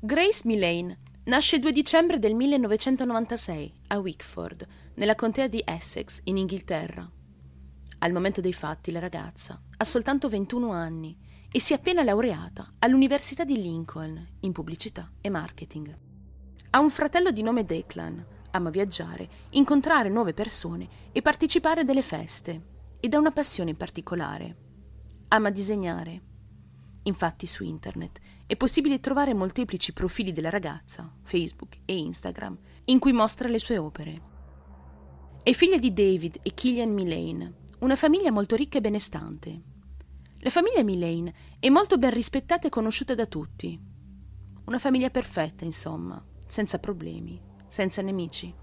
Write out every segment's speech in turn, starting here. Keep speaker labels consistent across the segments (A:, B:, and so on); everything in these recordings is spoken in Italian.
A: Grace Millane nasce il 2 dicembre del 1996 a Wickford, nella contea di Essex, in Inghilterra. Al momento dei fatti la ragazza ha soltanto 21 anni e si è appena laureata all'Università di Lincoln in pubblicità e marketing. Ha un fratello di nome Declan, ama viaggiare, incontrare nuove persone e partecipare a delle feste ed ha una passione particolare. Ama disegnare. Infatti su internet è possibile trovare molteplici profili della ragazza, Facebook e Instagram, in cui mostra le sue opere. È figlia di David e Killian Millane, una famiglia molto ricca e benestante. La famiglia Millane è molto ben rispettata e conosciuta da tutti. Una famiglia perfetta, insomma, senza problemi, senza nemici.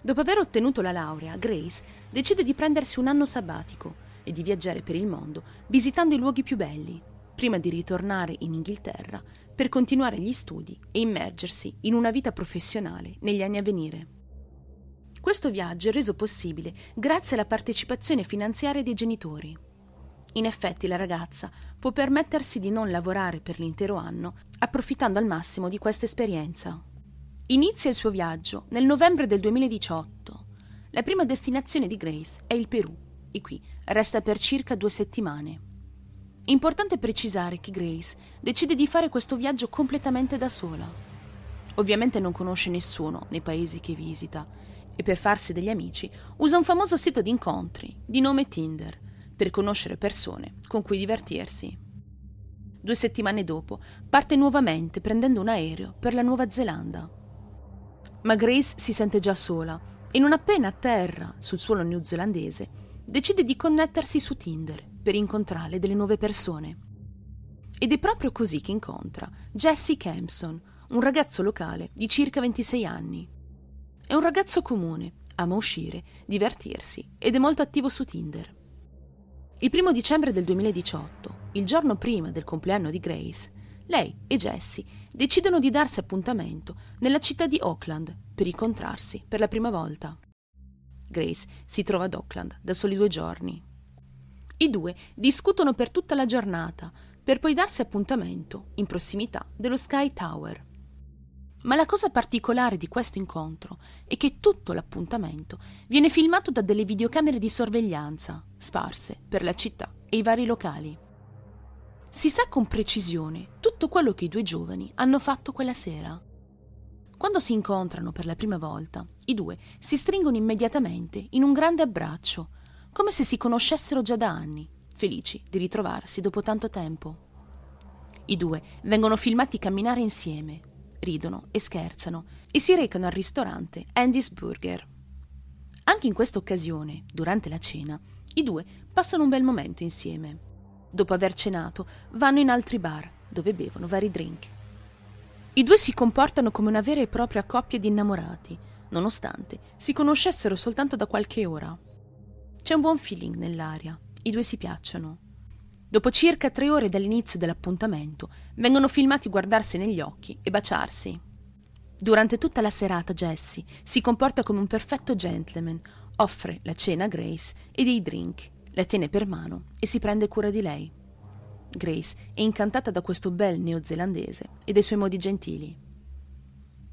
A: Dopo aver ottenuto la laurea, Grace decide di prendersi un anno sabbatico e di viaggiare per il mondo, visitando i luoghi più belli, prima di ritornare in Inghilterra per continuare gli studi e immergersi in una vita professionale negli anni a venire. Questo viaggio è reso possibile grazie alla partecipazione finanziaria dei genitori. In effetti la ragazza può permettersi di non lavorare per l'intero anno, approfittando al massimo di questa esperienza. Inizia il suo viaggio nel novembre del 2018. La prima destinazione di Grace è il Perù e qui resta per circa due settimane. Importante precisare che Grace decide di fare questo viaggio completamente da sola. Ovviamente non conosce nessuno nei paesi che visita e per farsi degli amici usa un famoso sito di incontri di nome Tinder per conoscere persone con cui divertirsi. Due settimane dopo parte nuovamente prendendo un aereo per la Nuova Zelanda. Ma Grace si sente già sola e non appena a terra sul suolo neozelandese decide di connettersi su Tinder per incontrare delle nuove persone. Ed è proprio così che incontra Jesse Campson, un ragazzo locale di circa 26 anni. È un ragazzo comune, ama uscire, divertirsi ed è molto attivo su Tinder. Il primo dicembre del 2018, il giorno prima del compleanno di Grace, lei e Jessie decidono di darsi appuntamento nella città di Auckland per incontrarsi per la prima volta. Grace si trova ad Auckland da soli due giorni. I due discutono per tutta la giornata per poi darsi appuntamento in prossimità dello Sky Tower. Ma la cosa particolare di questo incontro è che tutto l'appuntamento viene filmato da delle videocamere di sorveglianza sparse per la città e i vari locali. Si sa con precisione tutto quello che i due giovani hanno fatto quella sera. Quando si incontrano per la prima volta, i due si stringono immediatamente in un grande abbraccio, come se si conoscessero già da anni, felici di ritrovarsi dopo tanto tempo. I due vengono filmati camminare insieme, ridono e scherzano e si recano al ristorante Andy's Burger. Anche in questa occasione, durante la cena, i due passano un bel momento insieme. Dopo aver cenato, vanno in altri bar, dove bevono vari drink. I due si comportano come una vera e propria coppia di innamorati, nonostante si conoscessero soltanto da qualche ora. C'è un buon feeling nell'aria, i due si piacciono. Dopo circa tre ore dall'inizio dell'appuntamento, vengono filmati guardarsi negli occhi e baciarsi. Durante tutta la serata Jesse si comporta come un perfetto gentleman, offre la cena a Grace e dei drink, la tiene per mano e si prende cura di lei. Grace è incantata da questo bel neozelandese e dai suoi modi gentili.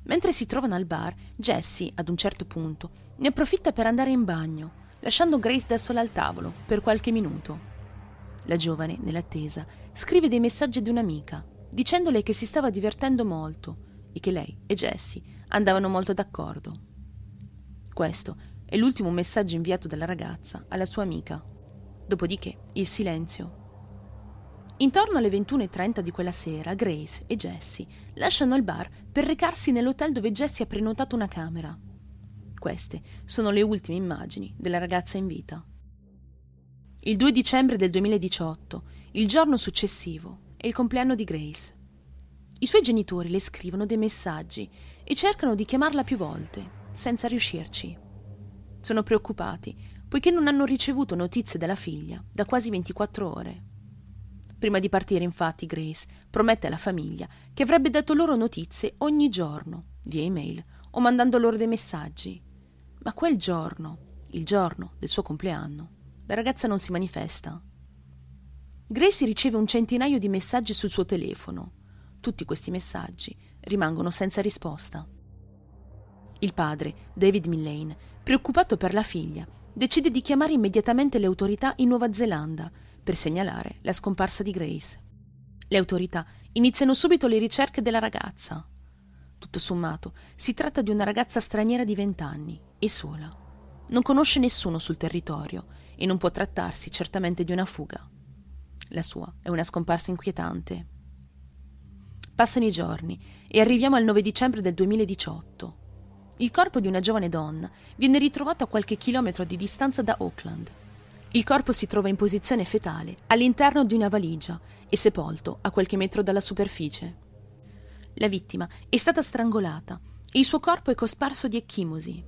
A: Mentre si trovano al bar, Jessie, ad un certo punto, ne approfitta per andare in bagno, lasciando Grace da sola al tavolo per qualche minuto. La giovane, nell'attesa, scrive dei messaggi ad un'amica, dicendole che si stava divertendo molto e che lei e Jessie andavano molto d'accordo. Questo è l'ultimo messaggio inviato dalla ragazza alla sua amica. Dopodiché il silenzio. Intorno alle 21.30 di quella sera, Grace e Jessie lasciano il bar per recarsi nell'hotel dove Jessie ha prenotato una camera. Queste sono le ultime immagini della ragazza in vita. Il 2 dicembre del 2018, il giorno successivo, è il compleanno di Grace. I suoi genitori le scrivono dei messaggi e cercano di chiamarla più volte, senza riuscirci. Sono preoccupati, poiché non hanno ricevuto notizie della figlia da quasi 24 ore. Prima di partire, infatti, Grace promette alla famiglia che avrebbe dato loro notizie ogni giorno, via email o mandando loro dei messaggi. Ma quel giorno, il giorno del suo compleanno, la ragazza non si manifesta. Gracie riceve un centinaio di messaggi sul suo telefono. Tutti questi messaggi rimangono senza risposta. Il padre, David Millane, preoccupato per la figlia, decide di chiamare immediatamente le autorità in Nuova Zelanda per segnalare la scomparsa di Grace. Le autorità iniziano subito le ricerche della ragazza. Tutto sommato, si tratta di una ragazza straniera di 20 anni e sola. Non conosce nessuno sul territorio e non può trattarsi certamente di una fuga. La sua è una scomparsa inquietante. Passano i giorni e arriviamo al 9 dicembre del 2018. Il corpo di una giovane donna viene ritrovato a qualche chilometro di distanza da Auckland. Il corpo si trova in posizione fetale all'interno di una valigia e sepolto a qualche metro dalla superficie. La vittima è stata strangolata e il suo corpo è cosparso di ecchimosi.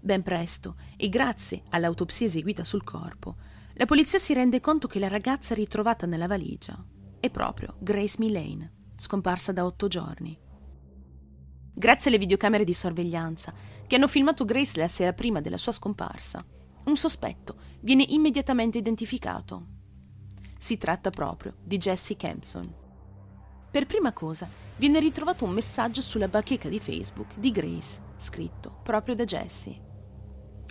A: Ben presto, e grazie all'autopsia eseguita sul corpo, la polizia si rende conto che la ragazza ritrovata nella valigia è proprio Grace Millane, scomparsa da otto giorni. Grazie alle videocamere di sorveglianza che hanno filmato Grace la sera prima della sua scomparsa, un sospetto viene immediatamente identificato. Si tratta proprio di Jesse Kempson. Per prima cosa viene ritrovato un messaggio sulla bacheca di Facebook di Grace, scritto proprio da Jesse.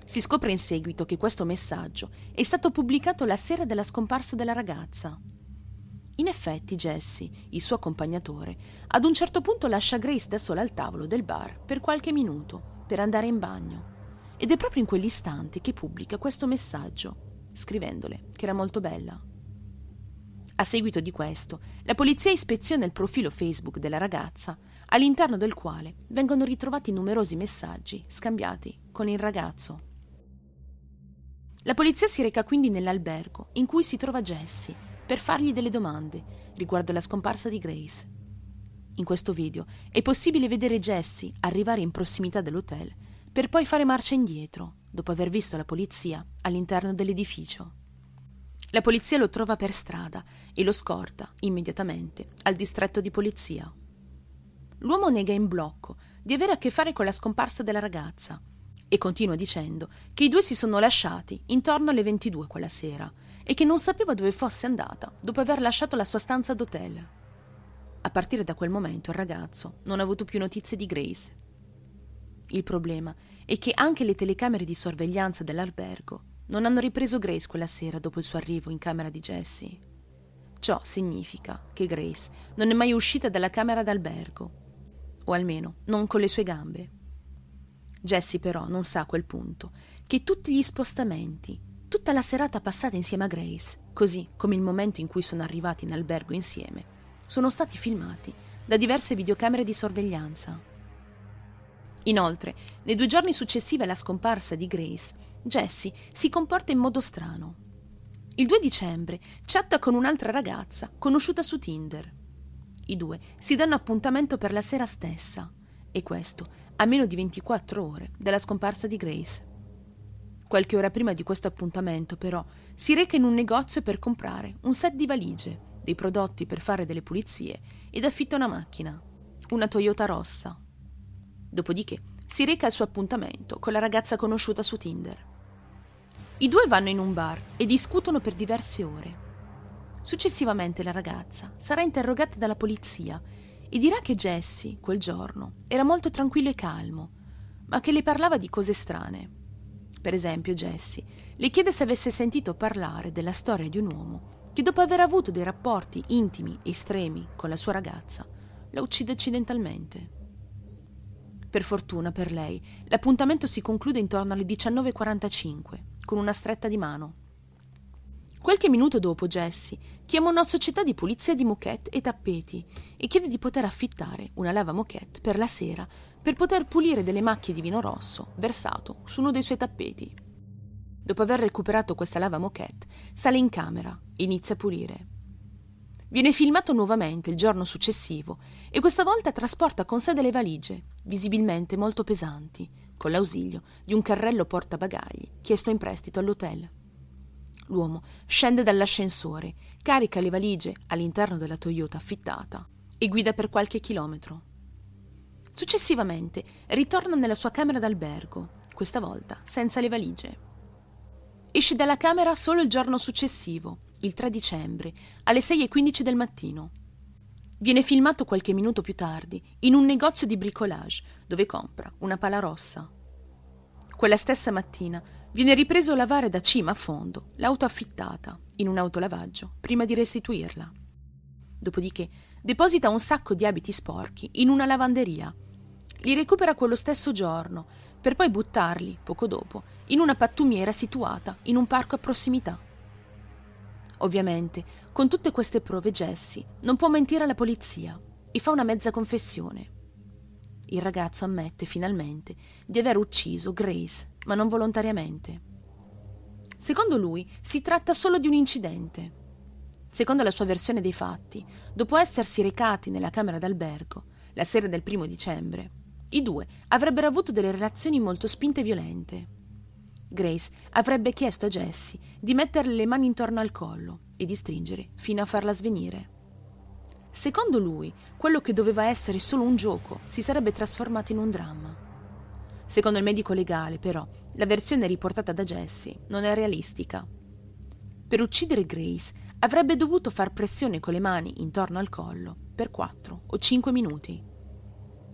A: Si scopre in seguito che questo messaggio è stato pubblicato la sera della scomparsa della ragazza. In effetti Jesse, il suo accompagnatore, ad un certo punto lascia Grace da sola al tavolo del bar per qualche minuto per andare in bagno. Ed è proprio in quell'istante che pubblica questo messaggio, scrivendole che era molto bella. A seguito di questo, la polizia ispeziona il profilo Facebook della ragazza, all'interno del quale vengono ritrovati numerosi messaggi scambiati con il ragazzo. La polizia si reca quindi nell'albergo in cui si trova Jesse per fargli delle domande riguardo la scomparsa di Grace. In questo video è possibile vedere Jesse arrivare in prossimità dell'hotel per poi fare marcia indietro dopo aver visto la polizia all'interno dell'edificio. La polizia lo trova per strada e lo scorta immediatamente al distretto di polizia. L'uomo nega in blocco di avere a che fare con la scomparsa della ragazza e continua dicendo che i due si sono lasciati intorno alle 22 quella sera e che non sapeva dove fosse andata dopo aver lasciato la sua stanza d'hotel. A partire da quel momento il ragazzo non ha avuto più notizie di Grace. Il problema è che anche le telecamere di sorveglianza dell'albergo non hanno ripreso Grace quella sera dopo il suo arrivo in camera di Jessie. Ciò significa che Grace non è mai uscita dalla camera d'albergo, o almeno non con le sue gambe. Jessie però non sa a quel punto che tutti gli spostamenti, tutta la serata passata insieme a Grace, così come il momento in cui sono arrivati in albergo insieme, sono stati filmati da diverse videocamere di sorveglianza. Inoltre, nei due giorni successivi alla scomparsa di Grace, Jessie si comporta in modo strano. Il 2 dicembre chatta con un'altra ragazza conosciuta su Tinder. I due si danno appuntamento per la sera stessa, e questo a meno di 24 ore dalla scomparsa di Grace. Qualche ora prima di questo appuntamento, però, si reca in un negozio per comprare un set di valigie, dei prodotti per fare delle pulizie ed affitta una macchina, una Toyota rossa. Dopodiché si reca al suo appuntamento con la ragazza conosciuta su Tinder. I due vanno in un bar e discutono per diverse ore. Successivamente la ragazza sarà interrogata dalla polizia e dirà che Jesse, quel giorno, era molto tranquillo e calmo, ma che le parlava di cose strane. Per esempio, Jesse le chiede se avesse sentito parlare della storia di un uomo che dopo aver avuto dei rapporti intimi e estremi con la sua ragazza, la uccide accidentalmente. Per fortuna per lei, l'appuntamento si conclude intorno alle 19.45 con una stretta di mano. Qualche minuto dopo Jessie chiama una società di pulizia di moquette e tappeti e chiede di poter affittare una lava moquette per la sera per poter pulire delle macchie di vino rosso versato su uno dei suoi tappeti. Dopo aver recuperato questa lava moquette, sale in camera e inizia a pulire. Viene filmato nuovamente il giorno successivo e questa volta trasporta con sé delle valigie, visibilmente molto pesanti, con l'ausilio di un carrello portabagagli chiesto in prestito all'hotel. L'uomo scende dall'ascensore, carica le valigie all'interno della Toyota affittata e guida per qualche chilometro. Successivamente ritorna nella sua camera d'albergo, questa volta senza le valigie. Esce dalla camera solo il giorno successivo, il 3 dicembre, alle 6.15 del mattino. viene filmato qualche minuto più tardi in un negozio di bricolage dove compra una pala rossa. Quella stessa mattina viene ripreso a lavare da cima a fondo l'auto affittata in un autolavaggio prima di restituirla. Dopodiché deposita un sacco di abiti sporchi in una lavanderia. Li recupera quello stesso giorno per poi buttarli, poco dopo, in una pattumiera situata in un parco a prossimità. Ovviamente, con tutte queste prove Jesse non può mentire alla polizia e fa una mezza confessione. Il ragazzo ammette finalmente di aver ucciso Grace, ma non volontariamente. Secondo lui si tratta solo di un incidente. Secondo la sua versione dei fatti, dopo essersi recati nella camera d'albergo la sera del primo dicembre, i due avrebbero avuto delle relazioni molto spinte e violente. Grace avrebbe chiesto a Jessie di metterle le mani intorno al collo e di stringere fino a farla svenire. Secondo lui, quello che doveva essere solo un gioco si sarebbe trasformato in un dramma. Secondo il medico legale, però, la versione riportata da Jessie non è realistica. Per uccidere Grace avrebbe dovuto far pressione con le mani intorno al collo per 4 o 5 minuti.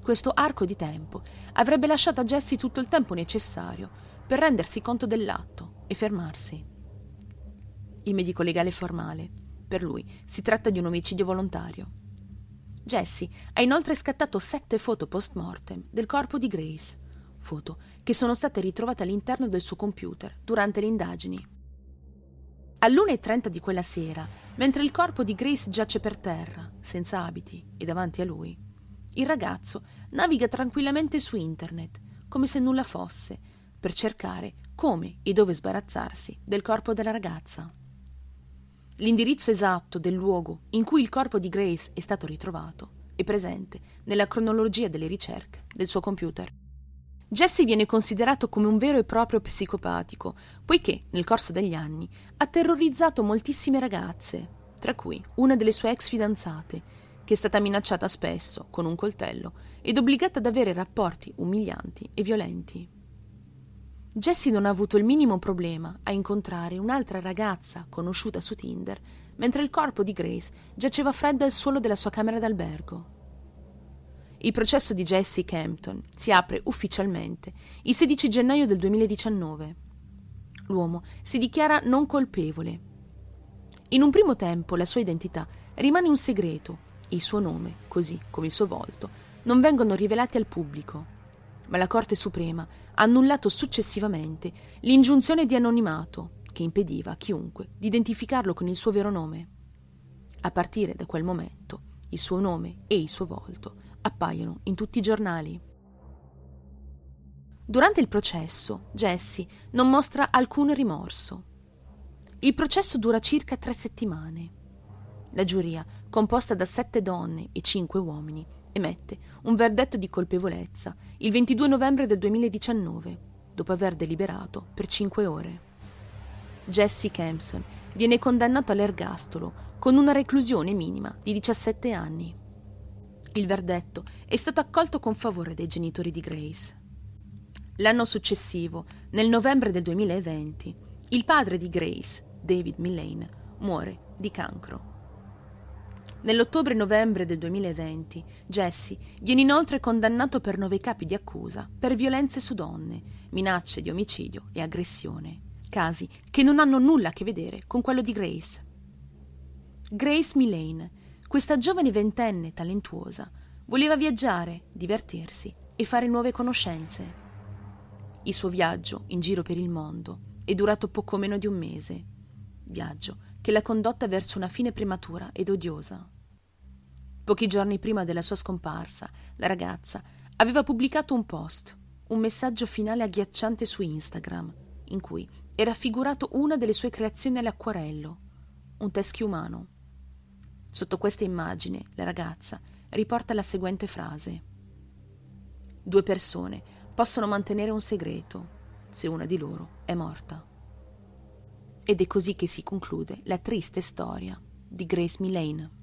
A: Questo arco di tempo avrebbe lasciato a Jessie tutto il tempo necessario per rendersi conto dell'atto e fermarsi. Il medico legale formale. Per lui si tratta di un omicidio volontario. Jessie ha inoltre scattato sette foto post-mortem del corpo di Grace, foto che sono state ritrovate all'interno del suo computer durante le indagini. All'1.30 di quella sera, mentre il corpo di Grace giace per terra, senza abiti e davanti a lui, il ragazzo naviga tranquillamente su internet, come se nulla fosse, per cercare come e dove sbarazzarsi del corpo della ragazza. L'indirizzo esatto del luogo in cui il corpo di Grace è stato ritrovato è presente nella cronologia delle ricerche del suo computer. Jesse viene considerato come un vero e proprio psicopatico, poiché nel corso degli anni ha terrorizzato moltissime ragazze, tra cui una delle sue ex fidanzate, che è stata minacciata spesso con un coltello ed obbligata ad avere rapporti umilianti e violenti. Jessie non ha avuto il minimo problema a incontrare un'altra ragazza conosciuta su Tinder, mentre il corpo di Grace giaceva freddo al suolo della sua camera d'albergo. Il processo di Jessie Campton si apre ufficialmente il 16 gennaio del 2019. L'uomo si dichiara non colpevole. In un primo tempo la sua identità rimane un segreto il suo nome, così come il suo volto, non vengono rivelati al pubblico. Ma la Corte Suprema annullato successivamente l'ingiunzione di anonimato che impediva a chiunque di identificarlo con il suo vero nome. A partire da quel momento, il suo nome e il suo volto appaiono in tutti i giornali. Durante il processo, Jesse non mostra alcun rimorso. Il processo dura circa tre settimane. La giuria, composta da sette donne e cinque uomini, emette un verdetto di colpevolezza il 22 novembre del 2019, dopo aver deliberato per cinque ore. Jesse Campson viene condannato all'ergastolo con una reclusione minima di 17 anni. Il verdetto è stato accolto con favore dai genitori di Grace. L'anno successivo, nel novembre del 2020, il padre di Grace, David Millane, muore di cancro. Nell'ottobre-novembre del 2020 Jesse viene inoltre condannato per nove capi di accusa per violenze su donne, minacce di omicidio e aggressione, casi che non hanno nulla a che vedere con quello di Grace. Grace Millane, questa giovane ventenne talentuosa, voleva viaggiare, divertirsi e fare nuove conoscenze. Il suo viaggio in giro per il mondo è durato poco meno di un mese. Viaggio che l'ha condotta verso una fine prematura ed odiosa. Pochi giorni prima della sua scomparsa, la ragazza aveva pubblicato un post, un messaggio finale agghiacciante su Instagram, in cui era raffigurato una delle sue creazioni all'acquarello, un teschio umano. Sotto questa immagine, la ragazza riporta la seguente frase. Due persone possono mantenere un segreto se una di loro è morta. Ed è così che si conclude la triste storia di Grace Millane.